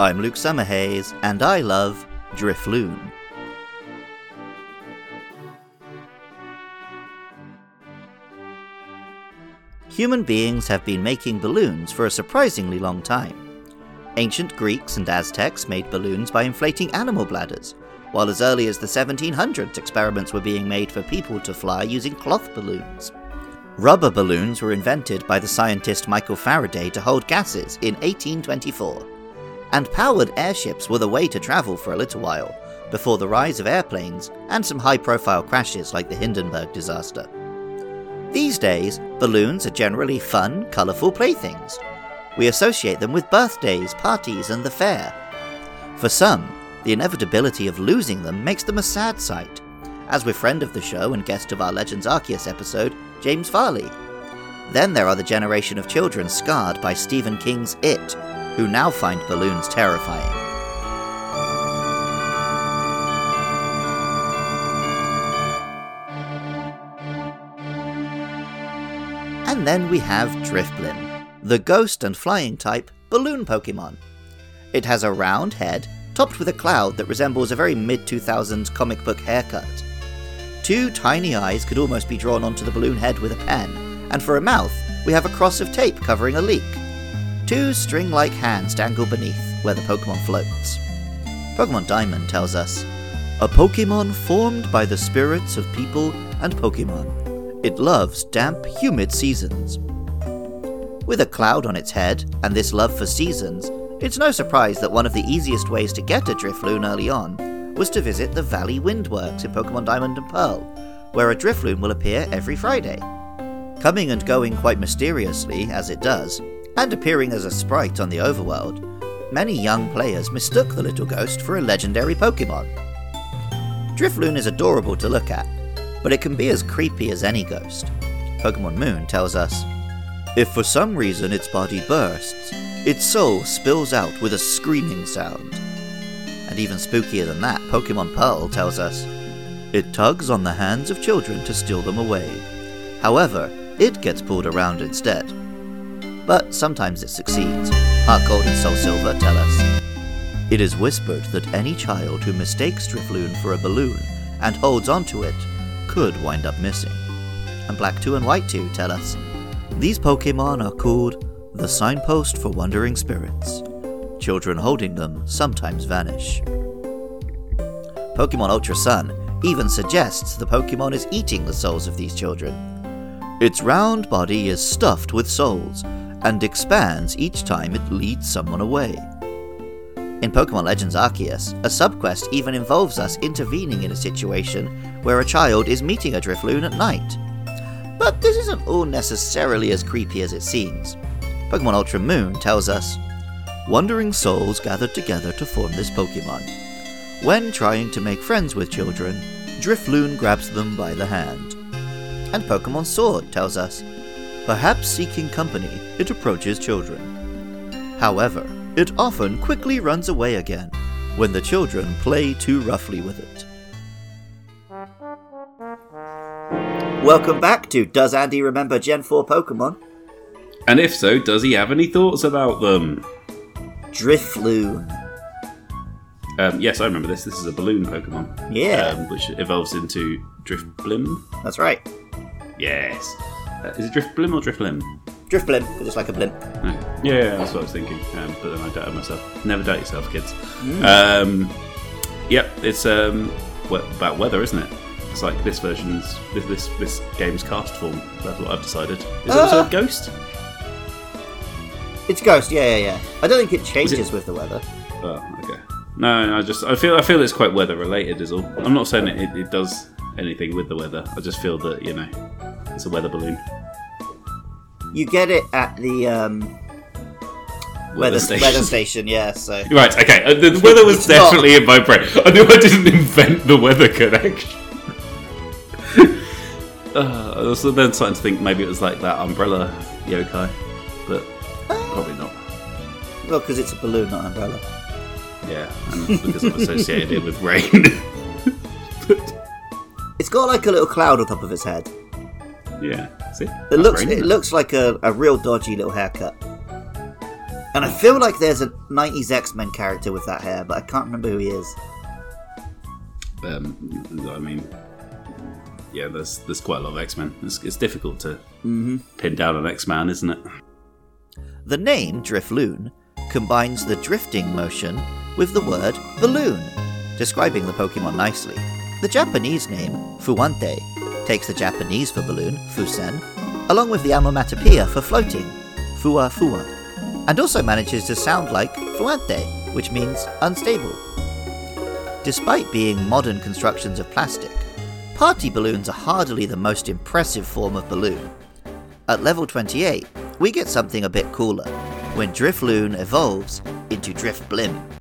I'm Luke Summerhays, and I love Drifloon. Human beings have been making balloons for a surprisingly long time. Ancient Greeks and Aztecs made balloons by inflating animal bladders, while as early as the 1700s experiments were being made for people to fly using cloth balloons. Rubber balloons were invented by the scientist Michael Faraday to hold gases in 1824. And powered airships were the way to travel for a little while, before the rise of airplanes and some high profile crashes like the Hindenburg disaster. These days, balloons are generally fun, colourful playthings. We associate them with birthdays, parties, and the fair. For some, the inevitability of losing them makes them a sad sight, as with friend of the show and guest of our Legends Arceus episode, James Farley. Then there are the generation of children scarred by Stephen King's It, who now find balloons terrifying. And then we have Drifblim, the ghost and flying type balloon Pokemon. It has a round head, topped with a cloud that resembles a very mid 2000s comic book haircut. Two tiny eyes could almost be drawn onto the balloon head with a pen, and for a mouth, we have a cross of tape covering a leak. Two string like hands dangle beneath where the Pokemon floats. Pokemon Diamond tells us A Pokemon formed by the spirits of people and Pokemon. It loves damp, humid seasons. With a cloud on its head and this love for seasons, it's no surprise that one of the easiest ways to get a Drifloon early on was to visit the Valley Windworks in Pokemon Diamond and Pearl, where a Drifloon will appear every Friday. Coming and going quite mysteriously, as it does, and appearing as a sprite on the overworld, many young players mistook the little ghost for a legendary Pokemon. Drifloon is adorable to look at, but it can be as creepy as any ghost. Pokemon Moon tells us If for some reason its body bursts, its soul spills out with a screaming sound. And even spookier than that, Pokemon Pearl tells us It tugs on the hands of children to steal them away. However, it gets pulled around instead. But sometimes it succeeds. Gold and Soul Silver tell us. It is whispered that any child who mistakes Drifloon for a balloon and holds onto it could wind up missing. And Black 2 and White 2 tell us these Pokemon are called the signpost for wandering spirits. Children holding them sometimes vanish. Pokemon Ultra Sun even suggests the Pokemon is eating the souls of these children. Its round body is stuffed with souls and expands each time it leads someone away. In Pokemon Legends Arceus, a subquest even involves us intervening in a situation where a child is meeting a Drifloon at night. But this isn't all necessarily as creepy as it seems. Pokemon Ultra Moon tells us Wandering souls gathered together to form this Pokemon. When trying to make friends with children, Drifloon grabs them by the hand. And Pokemon Sword tells us Perhaps seeking company, it approaches children. However, it often quickly runs away again when the children play too roughly with it. Welcome back to Does Andy Remember Gen 4 Pokemon? And if so, does he have any thoughts about them? Drifloon. Um, yes, I remember this. This is a balloon Pokemon. Yeah. Um, which evolves into Driftblim. That's right. Yes. Uh, is it Drift Blim or Drifblim? Drifblim, just like a blimp. No. Yeah, yeah, that's what I was thinking. Um, but then I doubted myself. Never doubt yourself, kids. Um, yep, it's um, about weather, isn't it? It's like this version's this this, this game's Castform. That's what I've decided. Is it also Ah. a ghost? It's Ghost, yeah, yeah, yeah. I don't think it changes with the weather. Oh, okay. No, no, I just I feel I feel it's quite weather related. Is all. I'm not saying it, it, it does anything with the weather. I just feel that you know it's a weather balloon. You get it at the um, weather, station. weather station, yeah, so. Right, okay. uh, The the weather was It's not. definitely in my brain. I knew I didn't invent the weather connection. uh, I was then starting to think maybe it was like that umbrella yokai, but probably not. Well, because it's a balloon, not an umbrella. Yeah, and because I've associated it with rain. It's got like a little cloud on top of its head. Yeah, see, It looks it looks like a, a real dodgy little haircut. And I feel like there's a 90s X Men character with that hair, but I can't remember who he is. Um, I mean, yeah, there's there's quite a lot of X Men. It's, it's difficult to Mm-hmm. pin down an X Man, isn't it? The name Drifloon combines the drifting motion with the word balloon, describing the Pokemon nicely. The Japanese name, Fuwante, takes the Japanese for balloon, Fusen, along with the onomatopoeia for floating, Fua Fua, and also manages to sound like Fuante, which means unstable. Despite being modern constructions of plastic, party balloons are hardly the most impressive form of balloon. At level 28, we get something a bit cooler when Drifloon evolves into Drifblim.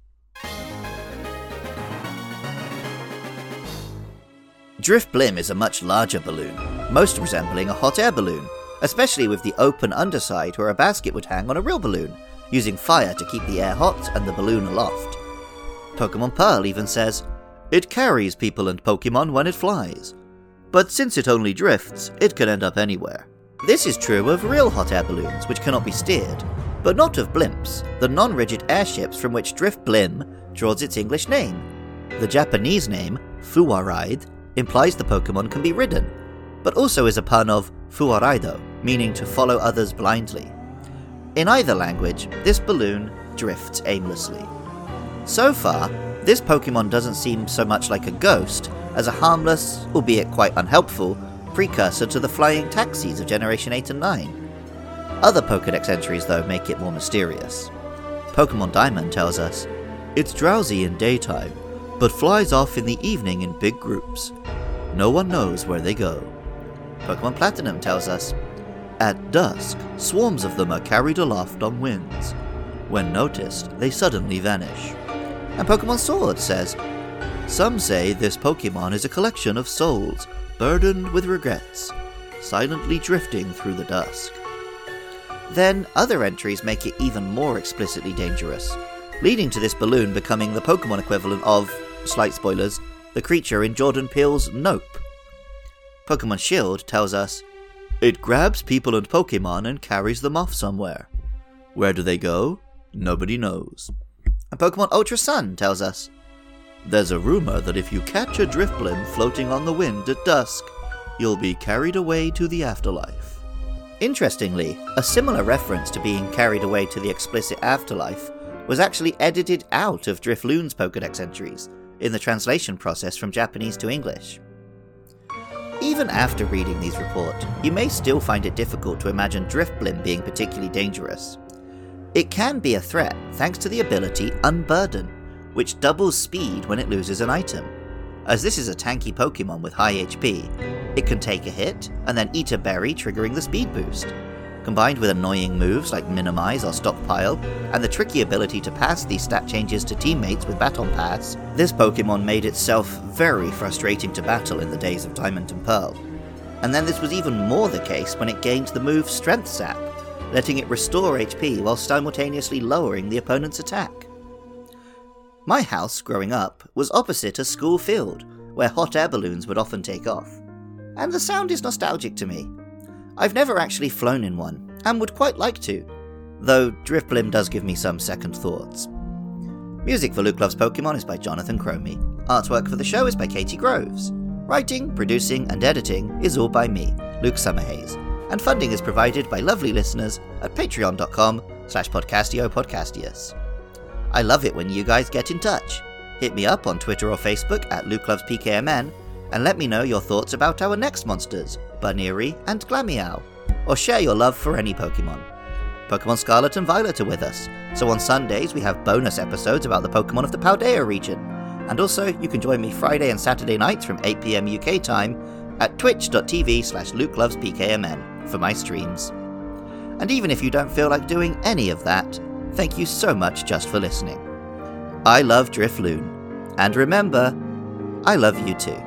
Drifblim is a much larger balloon, most resembling a hot air balloon, especially with the open underside where a basket would hang on a real balloon, using fire to keep the air hot and the balloon aloft. Pokemon Pearl even says, It carries people and Pokemon when it flies, but since it only drifts, it can end up anywhere. This is true of real hot air balloons, which cannot be steered, but not of blimps, the non rigid airships from which Drifblim draws its English name. The Japanese name, Fuwaride, implies the Pokemon can be ridden, but also is a pun of Fuwaraido, meaning to follow others blindly. In either language, this balloon drifts aimlessly. So far, this Pokemon doesn't seem so much like a ghost as a harmless, albeit quite unhelpful, precursor to the flying taxis of Generation 8 and 9. Other Pokedex entries, though, make it more mysterious. Pokemon Diamond tells us it's drowsy in daytime, but flies off in the evening in big groups. No one knows where they go. Pokemon Platinum tells us at dusk, swarms of them are carried aloft on winds. When noticed, they suddenly vanish. And Pokemon Sword says some say this Pokemon is a collection of souls burdened with regrets, silently drifting through the dusk. Then other entries make it even more explicitly dangerous, leading to this balloon becoming the Pokemon equivalent of, slight spoilers, the creature in Jordan Peele's Nope. Pokemon Shield tells us it grabs people and Pokemon and carries them off somewhere. Where do they go? Nobody knows. And Pokemon Ultra Sun tells us there's a rumor that if you catch a Drifblim floating on the wind at dusk, you'll be carried away to the afterlife. Interestingly, a similar reference to being carried away to the explicit afterlife was actually edited out of Drifloon's Pokedex entries in the translation process from Japanese to English. Even after reading these reports, you may still find it difficult to imagine Drifblim being particularly dangerous. It can be a threat thanks to the ability Unburden, which doubles speed when it loses an item. As this is a tanky Pokemon with high HP, it can take a hit and then eat a berry, triggering the speed boost. Combined with annoying moves like Minimize or Stockpile, and the tricky ability to pass these stat changes to teammates with Baton Pass, this Pokemon made itself very frustrating to battle in the days of Diamond and Pearl. And then this was even more the case when it gained the move Strength Sap, letting it restore HP while simultaneously lowering the opponent's attack. My house, growing up, was opposite a school field, where hot air balloons would often take off. And the sound is nostalgic to me. I've never actually flown in one, and would quite like to, though Drifblim does give me some second thoughts. Music for Luke Loves Pokemon is by Jonathan Cromie. Artwork for the show is by Katie Groves. Writing, producing, and editing is all by me, Luke Summerhays, and funding is provided by lovely listeners at patreon.com slash podcastiopodcastius. I love it when you guys get in touch. Hit me up on Twitter or Facebook at Luke Loves PKMN and let me know your thoughts about our next monsters, Buneary and Glameow, or share your love for any Pokemon. Pokemon Scarlet and Violet are with us, so on Sundays we have bonus episodes about the Pokemon of the Paldea region. And also, you can join me Friday and Saturday nights from 8pm UK time at twitch.tv slash lukelovespkmn for my streams. And even if you don't feel like doing any of that, thank you so much just for listening. I love Drifloon, and remember, I love you too.